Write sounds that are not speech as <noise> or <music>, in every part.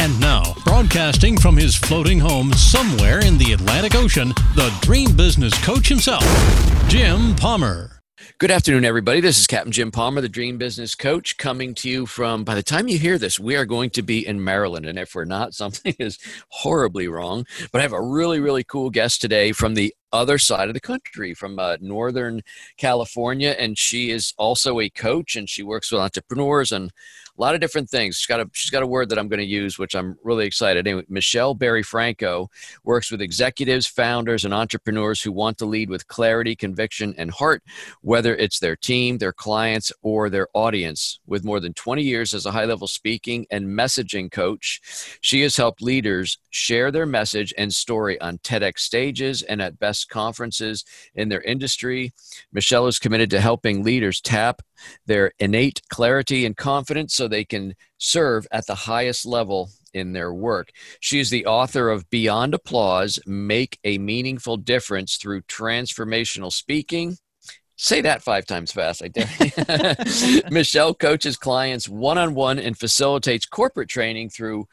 And now, broadcasting from his floating home somewhere in the Atlantic Ocean, the dream business coach himself, Jim Palmer. Good afternoon, everybody. This is Captain Jim Palmer, the Dream Business Coach, coming to you from, by the time you hear this, we are going to be in Maryland. And if we're not, <laughs> something is horribly wrong. But I have a really, really cool guest today from the other side of the country from uh, northern california and she is also a coach and she works with entrepreneurs and lot of different things. She's got a she's got a word that i'm going to use which i'm really excited. Anyway michelle Barry franco works with executives founders and entrepreneurs who want to lead with clarity conviction and heart whether it's their team their clients or their audience. With more than 20 years as a high level speaking and messaging coach she has helped leaders share their message and story on tedx stages and at best conferences in their industry. Michelle is committed to helping leaders tap their innate clarity and confidence so they can serve at the highest level in their work. She is the author of Beyond Applause Make a Meaningful Difference Through Transformational Speaking. Say that five times fast, I dare. <laughs> Michelle coaches clients one on one and facilitates corporate training through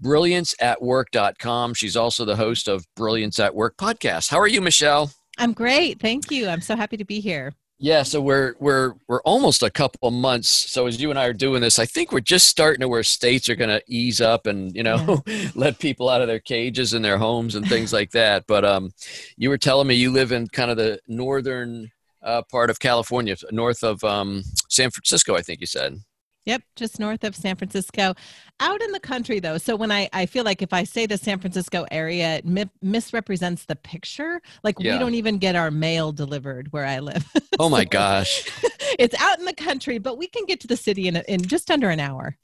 brillianceatwork.com. She's also the host of Brilliance at Work podcast. How are you, Michelle? I'm great. Thank you. I'm so happy to be here. Yeah, so we're we're we're almost a couple of months. So as you and I are doing this, I think we're just starting to where states are going to ease up and you know yeah. <laughs> let people out of their cages and their homes and things like that. But um, you were telling me you live in kind of the northern uh, part of California, north of um, San Francisco, I think you said. Yep, just north of San Francisco. Out in the country, though. So when I, I feel like if I say the San Francisco area, it mi- misrepresents the picture. Like yeah. we don't even get our mail delivered where I live. <laughs> Oh my gosh. <laughs> it's out in the country, but we can get to the city in, in just under an hour.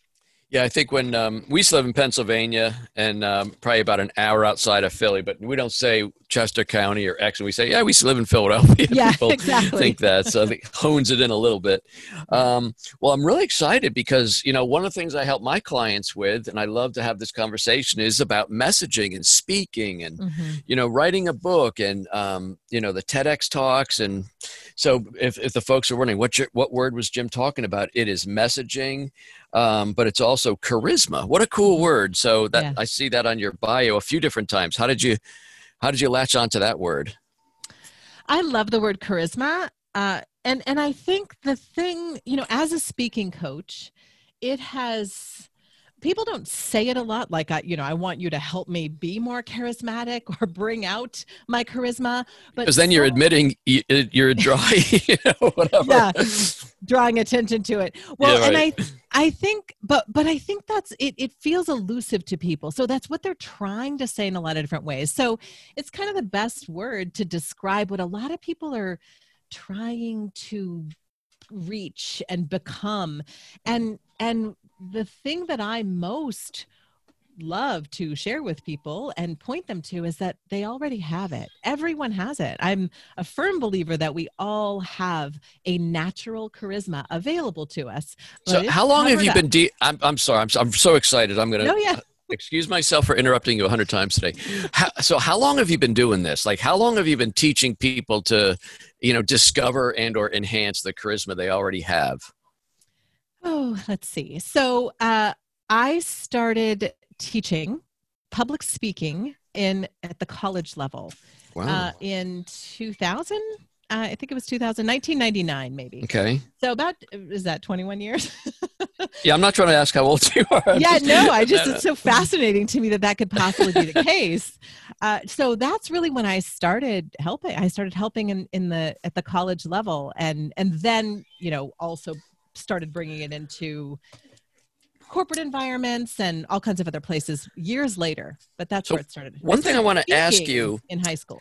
Yeah, I think when um, we used to live in Pennsylvania and um, probably about an hour outside of Philly, but we don't say Chester County or Exton. We say, yeah, we used to live in Philadelphia. Yeah, People <laughs> exactly. think that, so it hones it in a little bit. Um, well, I'm really excited because you know one of the things I help my clients with, and I love to have this conversation, is about messaging and speaking, and mm-hmm. you know, writing a book, and um, you know, the TEDx talks, and so if if the folks are wondering what your, what word was Jim talking about, it is messaging um, but it's also charisma. What a cool mm-hmm. word! So that yeah. I see that on your bio a few different times. How did you how did you latch onto that word? I love the word charisma, uh, and and I think the thing you know, as a speaking coach, it has people don't say it a lot like i you know i want you to help me be more charismatic or bring out my charisma but because then so, uh, you're admitting you're dry you know, whatever. Yeah drawing attention to it. Well yeah, right. and i i think but but i think that's it it feels elusive to people. So that's what they're trying to say in a lot of different ways. So it's kind of the best word to describe what a lot of people are trying to reach and become. And and the thing that I most love to share with people and point them to is that they already have it. Everyone has it. I'm a firm believer that we all have a natural charisma available to us. So, how long have you up. been? De- I'm, I'm sorry. I'm, I'm so excited. I'm going to. Oh, yeah. <laughs> excuse myself for interrupting you a hundred times today. How, so, how long have you been doing this? Like, how long have you been teaching people to, you know, discover and or enhance the charisma they already have? Oh, let's see. So uh, I started teaching public speaking in at the college level wow. uh, in 2000. Uh, I think it was 2000, 1999, maybe. Okay. So about is that 21 years? <laughs> yeah, I'm not trying to ask how old you are. yeah, no, I <laughs> just it's so fascinating to me that that could possibly be the <laughs> case. Uh, so that's really when I started helping. I started helping in in the at the college level, and and then you know also started bringing it into corporate environments and all kinds of other places years later. But that's so where it started. One thing I want to ask you in high school.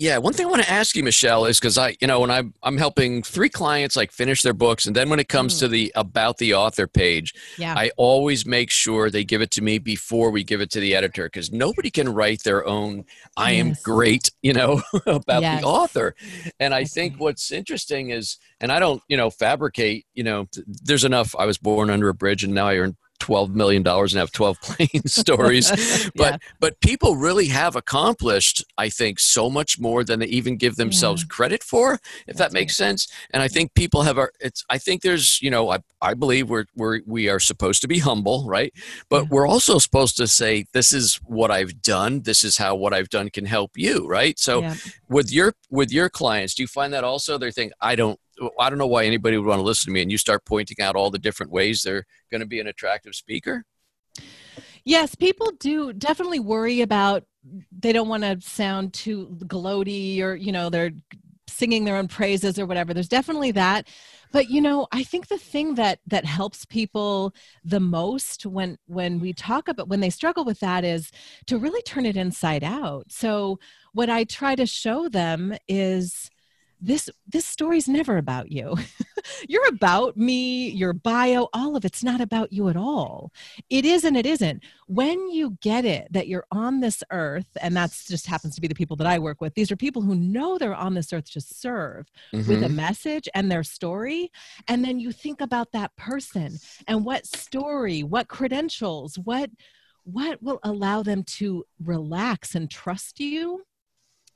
Yeah, one thing I want to ask you, Michelle, is because I, you know, when I'm I'm helping three clients like finish their books, and then when it comes mm. to the about the author page, yeah. I always make sure they give it to me before we give it to the editor because nobody can write their own "I am great," you know, <laughs> about yes. the author. And I think what's interesting is, and I don't, you know, fabricate. You know, there's enough. I was born under a bridge, and now I earn 12 million dollars and have 12 <laughs> plane stories <laughs> but yeah. but people really have accomplished i think so much more than they even give themselves yeah. credit for if That's that makes right. sense and i think people have our it's i think there's you know i, I believe we're, we're we are supposed to be humble right but yeah. we're also supposed to say this is what i've done this is how what i've done can help you right so with your with your clients do you find that also they're thinking i don't I don't know why anybody would want to listen to me. And you start pointing out all the different ways they're going to be an attractive speaker. Yes, people do definitely worry about they don't want to sound too gloaty or, you know, they're singing their own praises or whatever. There's definitely that. But you know, I think the thing that that helps people the most when when we talk about when they struggle with that is to really turn it inside out. So what I try to show them is this this story's never about you <laughs> you're about me your bio all of it's not about you at all it is and it isn't when you get it that you're on this earth and that's just happens to be the people that i work with these are people who know they're on this earth to serve mm-hmm. with a mm-hmm. message and their story and then you think about that person and what story what credentials what what will allow them to relax and trust you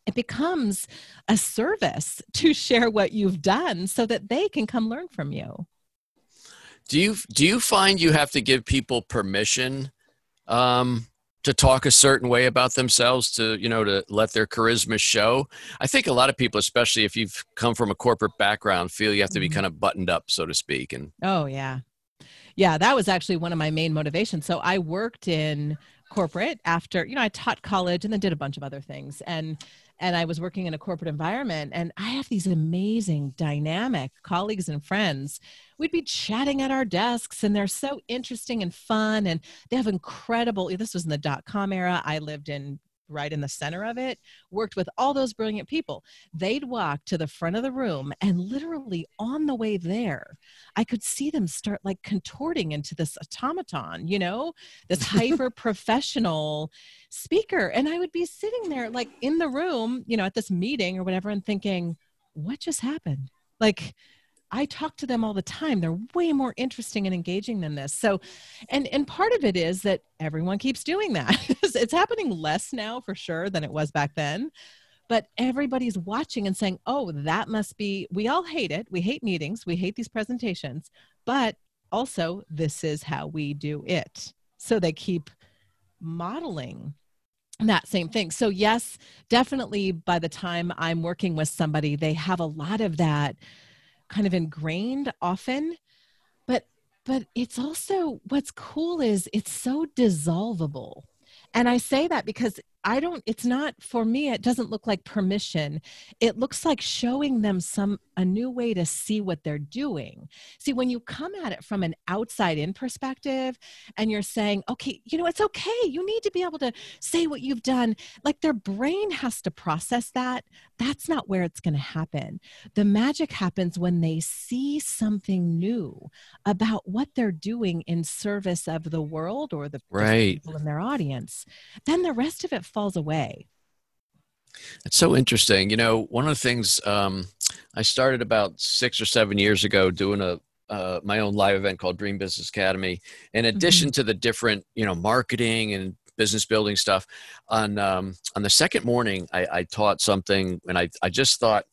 it becomes a service <laughs> to share what you've done so that they can come learn from you. Do you do you find you have to give people permission um, to talk a certain way about themselves to you know to let their charisma show? I think a lot of people especially if you've come from a corporate background feel you have to be mm-hmm. kind of buttoned up so to speak and oh yeah. Yeah that was actually one of my main motivations. So i worked in corporate after you know i taught college and then did a bunch of other things. And and I was working in a corporate environment and I have these amazing dynamic colleagues and friends. We'd be chatting at our desks and they're so interesting and fun and they have incredible this was in the dot com era. I lived in right in the center of it, worked with all those brilliant people. They'd walk to the front of the room, and literally on the way there, I could see them start like contorting into this automaton, you know, this <laughs> hyper professional speaker. And I would be sitting there, like in the room, you know, at this meeting or whatever, and thinking, what just happened? Like, I talk to them all the time. They're way more interesting and engaging than this. So, and and part of it is that everyone keeps doing that. <laughs> it's happening less now for sure than it was back then. But everybody's watching and saying, "Oh, that must be we all hate it. We hate meetings, we hate these presentations, but also this is how we do it." So they keep modeling that same thing. So, yes, definitely by the time I'm working with somebody, they have a lot of that kind of ingrained often but but it's also what's cool is it's so dissolvable. And i say that because I don't, it's not for me, it doesn't look like permission. It looks like showing them some, a new way to see what they're doing. See, when you come at it from an outside in perspective and you're saying, okay, you know, it's okay. You need to be able to say what you've done. Like their brain has to process that. That's not where it's going to happen. The magic happens when they see something new about what they're doing in service of the world or the right. people in their audience. Then the rest of it falls away. It's so interesting. You know, one of the things um, I started about six or seven years ago doing a uh, my own live event called Dream Business Academy. In addition mm-hmm. to the different, you know, marketing and business building stuff, on um, on the second morning, I, I taught something, and I I just thought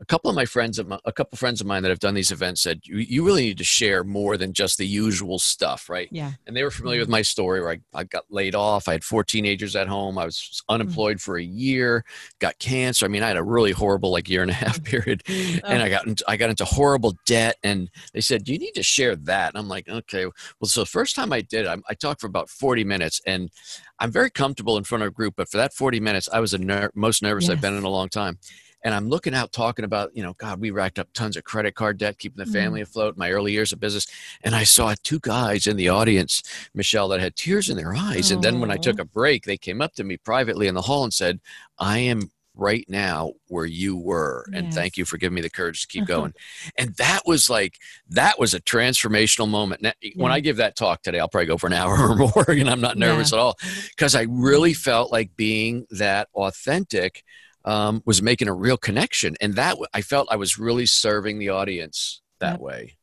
a couple of my friends, a couple of friends of mine that have done these events said, you, you really need to share more than just the usual stuff, right? Yeah. And they were familiar with my story where I, I got laid off. I had four teenagers at home. I was mm-hmm. unemployed mm-hmm. for a year, got cancer. I mean, I had a really horrible like year and a half period <laughs> oh. and I got, into, I got into horrible debt and they said, you need to share that. And I'm like, okay, well, so the first time I did, I, I talked for about 40 minutes and I'm very comfortable in front of a group, but for that 40 minutes, I was the ner- most nervous yes. I've been in a long time and I'm looking out talking about, you know, God, we racked up tons of credit card debt, keeping the family mm. afloat, my early years of business. And I saw two guys in the audience, Michelle, that had tears in their eyes. And then when I took a break, they came up to me privately in the hall and said, I am right now where you were. And Yes. thank you for giving me the courage to keep <laughs> going. And that was like, that was a transformational moment. Now, When I give that talk today, I'll probably go for an <laughs> hour or more, and I'm not nervous at all because I really felt like being that authentic um, was making a real connection. And that I felt I was really serving the audience that Yep. way.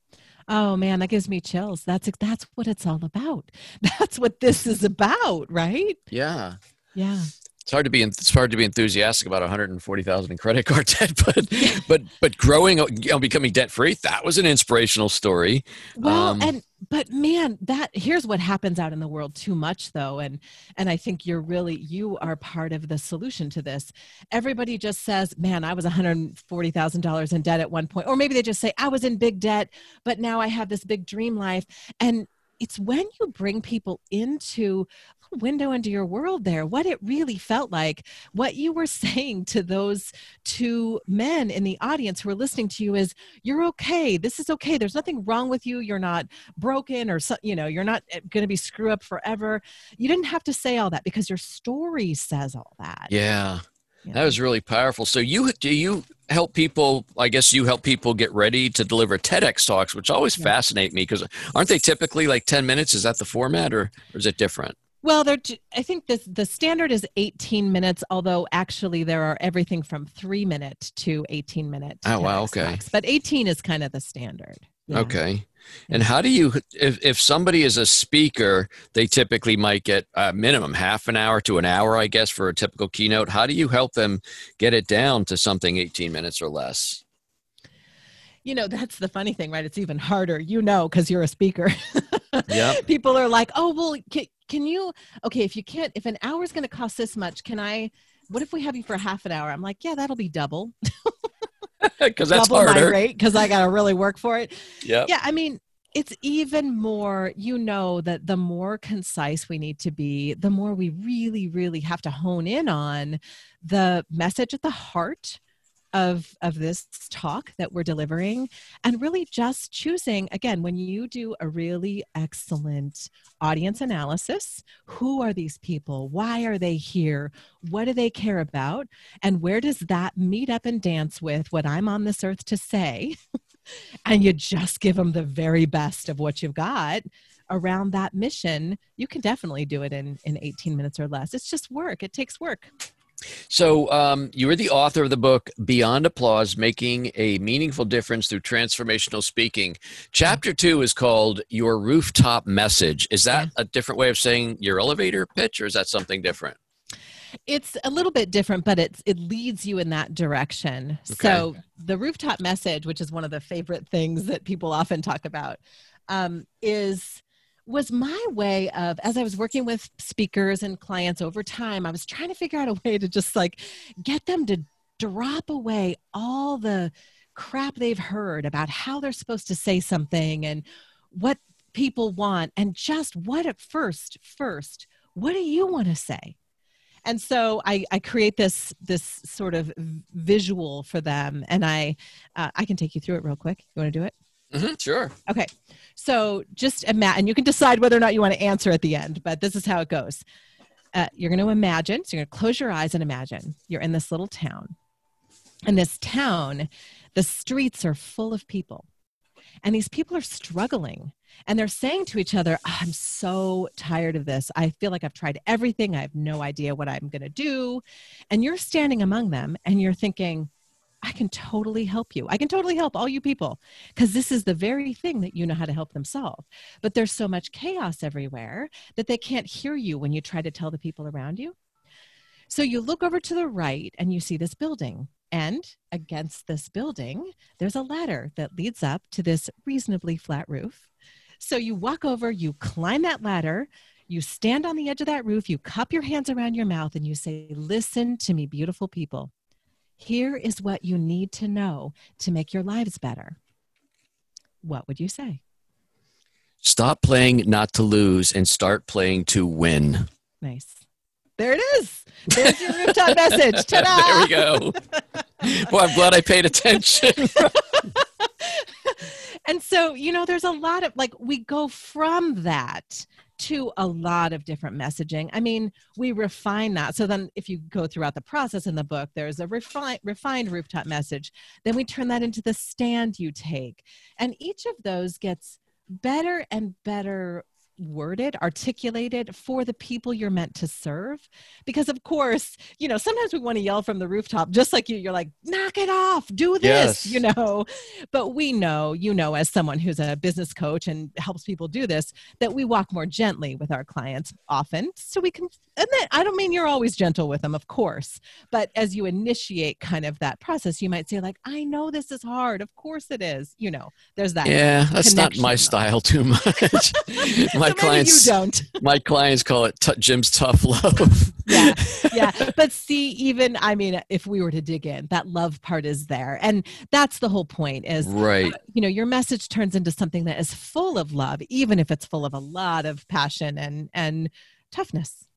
Oh man, that gives me chills. That's that's what it's all about. <laughs> That's what this is about, right? Yeah. Yeah. It's hard to be it's hard to be enthusiastic about 140,000 in credit card <laughs> debt, but but but growing, you know, becoming debt free, that was an inspirational story. Well, Um, and but man, that here's what happens out in the world too much though, and and I think you're really you are part of the solution to this. Everybody just says, "Man, I was 140 thousand dollars in debt at one point," or maybe they just say, "I was in big debt, but now I have this big dream life." And it's when you bring people into window into your world there what it really felt like what you were <laughs> saying to those two men in the audience who are listening to you is you're okay. This is okay. There's nothing wrong with you. You're not broken or you know you're not eh, going to be screw up forever. You didn't have to say all that because your story says all that. Yeah. You That was really powerful. So you do you help people? I guess you help people get ready to deliver TEDx talks, which always Yeah. fascinate me because aren't they typically like ten minutes? Is that the format, or, or is it different? Well, they're, I think the the standard is 18 minutes, although actually there are everything from three minute to 18 minute. Oh, wow, okay. talks, But 18 is kind of the standard. Yeah. Okay. And how do you, if, if somebody is a speaker, they typically might get a minimum half an hour to an hour, I guess, for a typical keynote. How do you help them get it down to something 18 minutes or less? You know, that's the funny thing, right? It's even harder, you know, because you're a speaker. <laughs> Yep. People are like, oh, well, can, can you, okay, if you can't, if an hour is going to cost this much, can I, what if we have you for half an hour? I'm like, yeah, that'll be double. <laughs> <laughs> Because that's double my harder. rate because I got to really work for it. Yeah, yeah i mean it's even more you know that the more concise we need to be the more we really really have to hone in on the message at the heart of of this talk that we're delivering and really just choosing again when you do a really excellent audience analysis who are these people? Why are they here? What do they care about? And where does that meet up and dance with what i'm on this earth to say? <laughs> And you just give them the very best of what you've got around that mission. You can definitely do it in in 18 minutes or less. It's just work. It takes work So um, you were the author of the book Beyond Applause: Making a Meaningful Difference Through Transformational Speaking. Chapter two is called Your Rooftop Message. Is that a different way of saying your elevator pitch, or is that something different? it's a little bit different but it's it leads you in that direction so the rooftop message which is one of the favorite things that people often talk about um, is was my way of as i was working with speakers and clients over time i was trying to figure out a way to just like get them to drop away all the crap they've heard about how they're supposed to say something and what people want and just what at first first what do you want to say? And so I, I create this this sort of visual for them and i uh, i can take you through it real quick. You want to do it hmm sure. okay. So just imagine and you can decide whether or not you want to answer at the end but this is how it goes. Uh, you're going to imagine so you're going to close your eyes and imagine you're in this little town. And this town the streets are full of people. And these people are struggling. And they're saying to each other "Ah, i'm so tired of this. I feel like i've tried everything. I have no idea what i'm going to do. And you're standing among them and you're thinking i can totally help you. I can totally help all you people because this is the very thing that you know how to help them solve. But there's so much chaos everywhere that they can't hear you when you try to tell the people around you. So you look over to the right and you see this building and against this building there's a ladder that leads up to this reasonably flat roof. So you walk over, you climb that ladder, you stand on the edge of that roof, you cup your hands around your mouth, and you say, Listen to me, beautiful people. Here is what you need to know to make your lives better. What would you say? Stop playing not to lose and start playing to win. Nice. There it is. There's your rooftop <laughs> message. Ta-da! there we go. Boy, I'm glad I paid attention. <laughs> and so, you know, there's a lot of like, we go from that to a lot of different messaging. I mean, we refine that. So then if you go throughout the process in the book, there's a refined refined rooftop message. Then we turn that into the stand you take. And each of those gets better and better worded, articulated for the people you're meant to serve. Because, of course, you know, sometimes we want to yell from the rooftop, just like you, you're like, knock it off, do this, yes. you know. But we know, you know, as someone who's a business coach and helps people do this, that we walk more gently with our clients often. So we can, and then I don't mean you're always gentle with them, of course, but as you initiate kind of that process, you might say, like, I know this is hard. Of course it is. You know, there's that. Yeah, that's not my style too much. <laughs> my clients you don't. <laughs> my clients call it t- Jim's tough love. <laughs> yeah, yeah. <laughs> But see, even I mean, if we were to dig in, that love part is there, and that's the whole point. Is right. Uh, you know, your message turns into something that is full of love, even if it's full of a lot of passion and and toughness.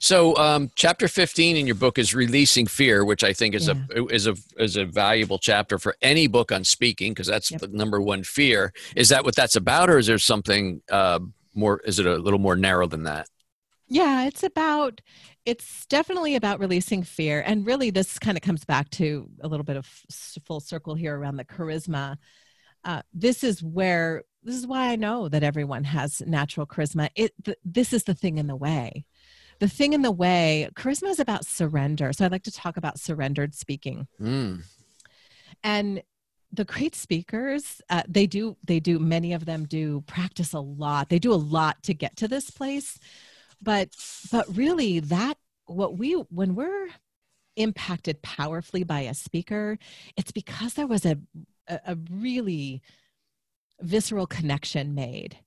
So, um, chapter fifteen in your book is releasing fear, which I think is yeah. a is a is a valuable chapter for any book on speaking because that's yep. the number one fear. Is that what that's about, or is there something uh, more? Is it a little more narrow than that? Yeah, it's about it's definitely about releasing fear, and really, this kind of comes back to a little bit of full circle here around the charisma. Uh, this is where this is why I know that everyone has natural charisma. It th- this is the thing in the way the thing in the way charisma is about surrender so i'd like to talk about surrendered speaking mm. and the great speakers uh, they do they do many of them do practice a lot. They do a lot to get to this place. But but really that what we when we're impacted powerfully by a speaker it's because there was a a, a really visceral connection made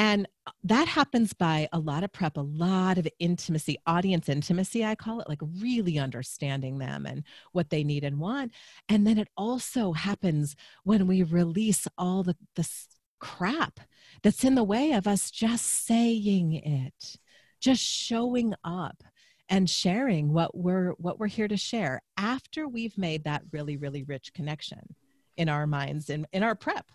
and that happens by a lot of prep, a lot of intimacy, audience intimacy, I call it, like really understanding them and what they need and want. And then it also happens when we release all the, the crap that's in the way of us just saying it, just showing up and sharing what we're what we're here to share after we've made that really really rich connection in our minds and in our prep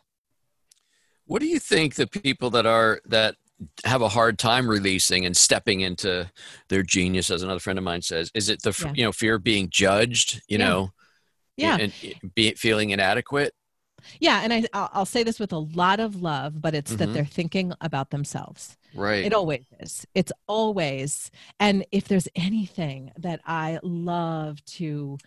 what do you think the people that are that have a hard time releasing and stepping into their genius, as another friend of mine says, is it the yeah. you know fear of being judged? You yeah. know, yeah, and, be, feeling inadequate. Yeah, and I I'll say this with a lot of love, but it's mm-hmm. that they're thinking about themselves. Right. It always is. It's always. And if there's anything that I love to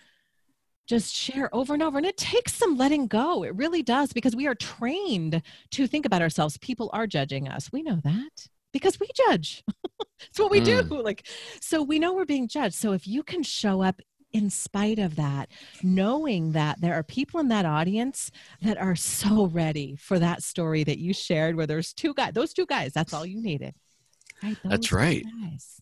just share over and over. And it takes some letting go. It really does because we are trained to think about ourselves. People are judging us. We know that because we judge. <laughs> it's what we mm. do. Like, so we know we're being judged. So if you can show up in spite of that, knowing that there are people in that audience that are so ready for that story that you shared, where there's two guys, those two guys, that's all you needed. Right? That's right. Guys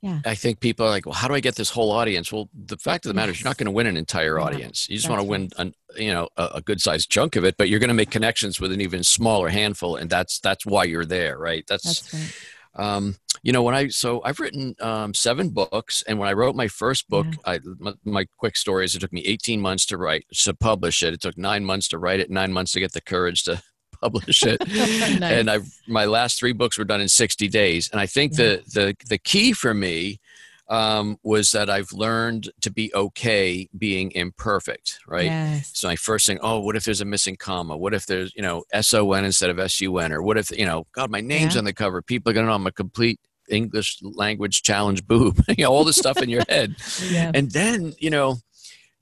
yeah. I think people are like, well, how do I get this whole audience? Well, the fact of the matter yes. is, you're not going to win an entire yeah. audience. You just want to win, an, you know, a, a good sized chunk of it, but you're going to make connections with an even smaller handful, and that's that's why you're there, right? That's, that's right. Um, you know, when I so I've written um, seven books, and when I wrote my first book, yeah. I, my, my, quick story is it took me 18 months to write to publish it. It took nine months to write it, nine months to get the courage to <laughs> publish it. <laughs> nice. And I my last three books were done in 60 days. And I think the the the key for me um, was that I've learned to be okay being imperfect, right? Yes. So my first thing, oh, what if there's a missing comma? What if there's, you know, S O N instead of S U N? Or what if, you know, God, my name's yeah. on the cover. People are going to know I'm a complete English language challenge boob. <laughs> you know, all this stuff in your head. Yeah. And then, you know,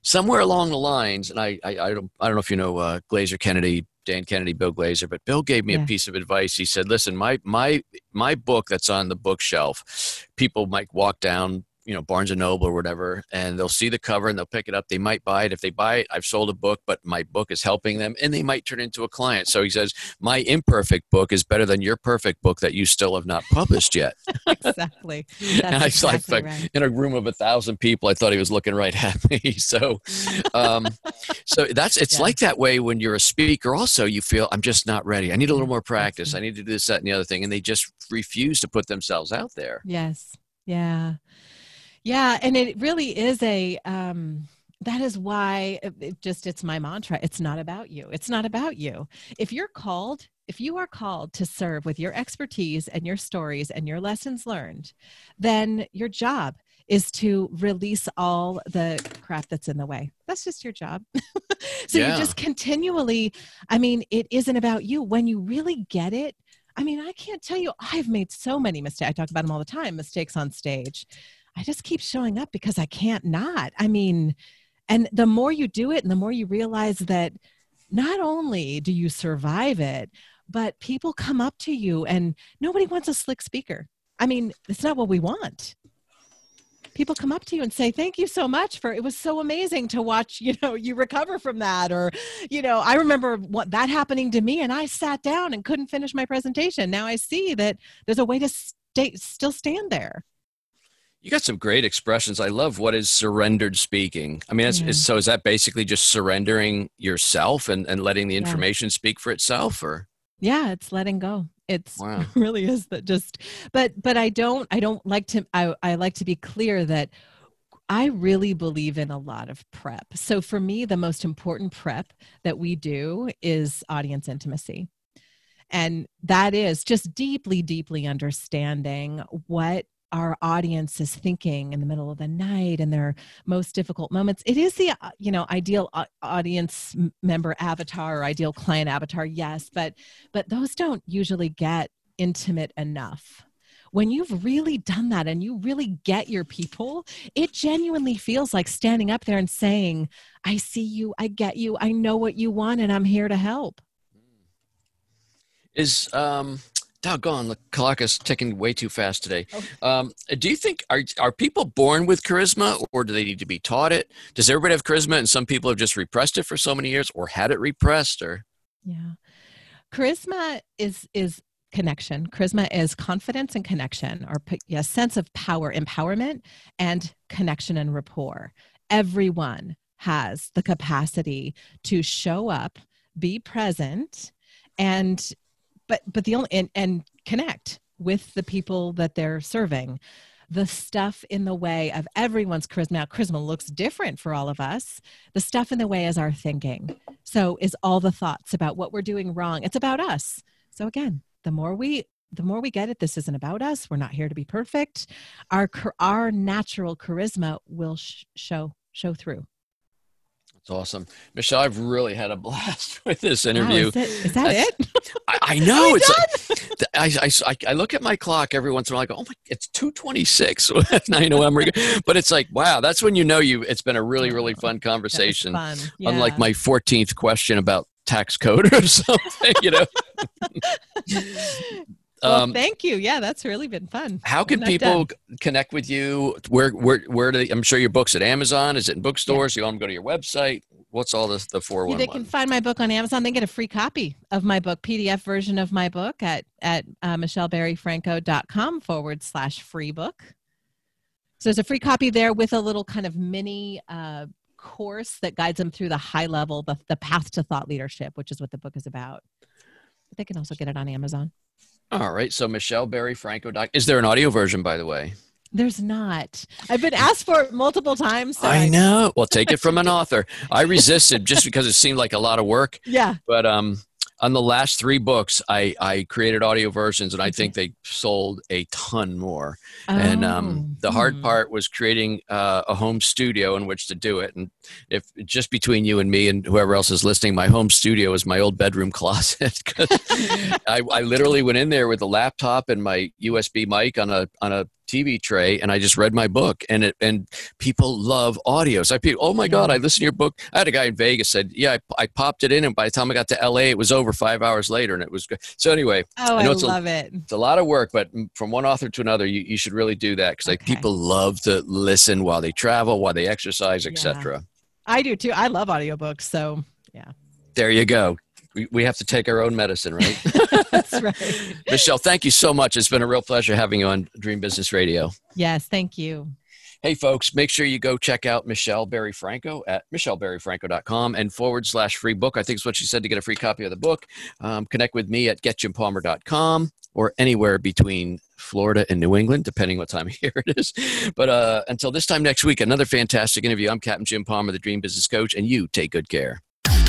somewhere along the lines, and I, I, I don't, I don't know if you know uh, Glazer Kennedy, Dan Kennedy, Bill Glazer, but Bill gave me yeah. a piece of advice. He said, "Listen, my my my book that's on the bookshelf, people might walk down you know Barnes and Noble or whatever, and they'll see the cover and they'll pick it up. They might buy it. If they buy it, I've sold a book, but my book is helping them, and they might turn into a client. So he says, my imperfect book is better than your perfect book that you still have not published yet. <laughs> exactly. <laughs> and I, exactly like, right. in a room of a thousand people, I thought he was looking right at me. <laughs> So, um, so that's it's yeah. like that way when you're a speaker. Also, you feel I'm just not ready. I need a little more practice. I need to do this, that, and the other thing, and they just refuse to put themselves out there. Yes. Yeah. Yeah, and it really is a um that is why it just it's my mantra it's not about you it's not about you. If you're called if you are called to serve with your expertise and your stories and your lessons learned then your job is to release all the crap that's in the way. That's just your job. <laughs> So yeah. you just continually i mean it isn't about you. When you really get it i mean i can't tell you i've made so many mistakes i talk about them all the time mistakes on stage i just keep showing up because i can't not i mean and the more you do it and the more you realize that not only do you survive it, but people come up to you and nobody wants a slick speaker. I mean, it's not what we want. People come up to you and say, "Thank you so much for it was so amazing to watch, you know, you recover from that or, you know, I remember what that happening to me and I sat down and couldn't finish my presentation. Now I see that there's a way to stay still stand there." You got some great expressions. I love what is surrendered speaking. I mean, yeah. so is that basically just surrendering yourself and, and letting the information yeah. speak for itself or? Yeah, it's letting go. It's <laughs> wow. really is that just, but, but I don't, I don't like to, I, I like to be clear that I really believe in a lot of prep. So for me, the most important prep that we do is audience intimacy. And that is just deeply, deeply understanding what our audience is thinking in the middle of the night and their most difficult moments it is the uh, you know ideal audience member avatar or ideal client avatar yes but but those don't usually get intimate enough when you've really done that and you really get your people, it genuinely feels like standing up there and saying, I see you, I get you, I know what you want, and I'm here to help. Is um doggone the clock is ticking way too fast today. Oh. um, do you think are, are people born with charisma or do they need to be taught it? Does everybody have charisma and some people have just repressed it for so many years or had it repressed or? Yeah. Charisma is is connection. Charisma is confidence and connection or a sense of power empowerment and connection and rapport. Everyone has the capacity to show up be present and but but the only and, and connect with the people that they're serving the stuff in the way of everyone's charisma. Now, charisma looks different for all of us. The stuff in the way is our thinking. So, is all the thoughts about what we're doing wrong. It's about us. So, again, the more we the more we get it, this isn't about us. We're not here to be perfect. Our our natural charisma will sh- show show through. It's awesome, Michelle. I've really had a <laughs> blast with this interview. Wow, is, it, is that it? <laughs> I, I know it's. Like, I, I, I look at my clock every once in a while. I go, oh my, it's two twenty six. <laughs> Know I'm, but it's like, wow, that's when you know you. It's been a really really fun conversation. Fun. Yeah. Unlike my fourteenth question about tax code <laughs> or something, you know. <laughs> Well, um, thank you. Yeah, that's really been fun. How can people done. connect with you? Where, where, where do they, I'm sure your book's at Amazon. Is it in bookstores? Yeah. You want them to go to your website? What's all this, the 411? They can find my book on Amazon. They get a free copy of my book, PDF version of my book at, at uh, michellebarryfranco.com forward slash free book. So there's a free copy there with a little kind of mini uh, course that guides them through the high level, the, the path to thought leadership, which is what the book is about. But they can also get it on Amazon. All right. So Michelle Barry Franco. Is there an audio version, by the way? There's not. I've been asked for it multiple times. So I, I know. Well, take it from an author. I resisted just because it seemed like a lot of work. Yeah. But um, on the last three books, I, I created audio versions, and I think they sold a ton more. Oh. And um, the hard hmm. part was creating uh, a home studio in which to do it. And if just between you and me and whoever else is listening, my home studio is my old bedroom <laughs> closet. <laughs> I, I literally went in there with a laptop and my USB mic on a on a TV tray and I just read my book and it and people love audio. So I people, oh my god, I mm-hmm. listened to your book. I had a guy in Vegas said, yeah, I, I, popped it in and by the time I got to LA, it was over five hours later and it was good. So anyway, oh, I, know I it's love a, it. It's a lot of work, but from one author to another, you, you should really do that because okay. like people love to listen while they travel, while they exercise, etc. Yeah. I do too. I love audiobooks, so yeah. There you go we, we have to take our own medicine, right? <laughs> That's right. <laughs> Michelle, thank you so much. It's been a real pleasure having you on Dream Business Radio. Yes, thank you. Hey, folks, make sure you go check out Michelle Barry Franco at michellebarryfranco.com and forward slash free book. I think it's what she said to get a free copy of the book. Um, connect with me at getjimpalmer.com. or anywhere between Florida and New England, depending what time of <laughs> year it is. But uh, until this time next week, another fantastic interview. I'm Captain Jim Palmer, the Dream Business Coach, and you take good care.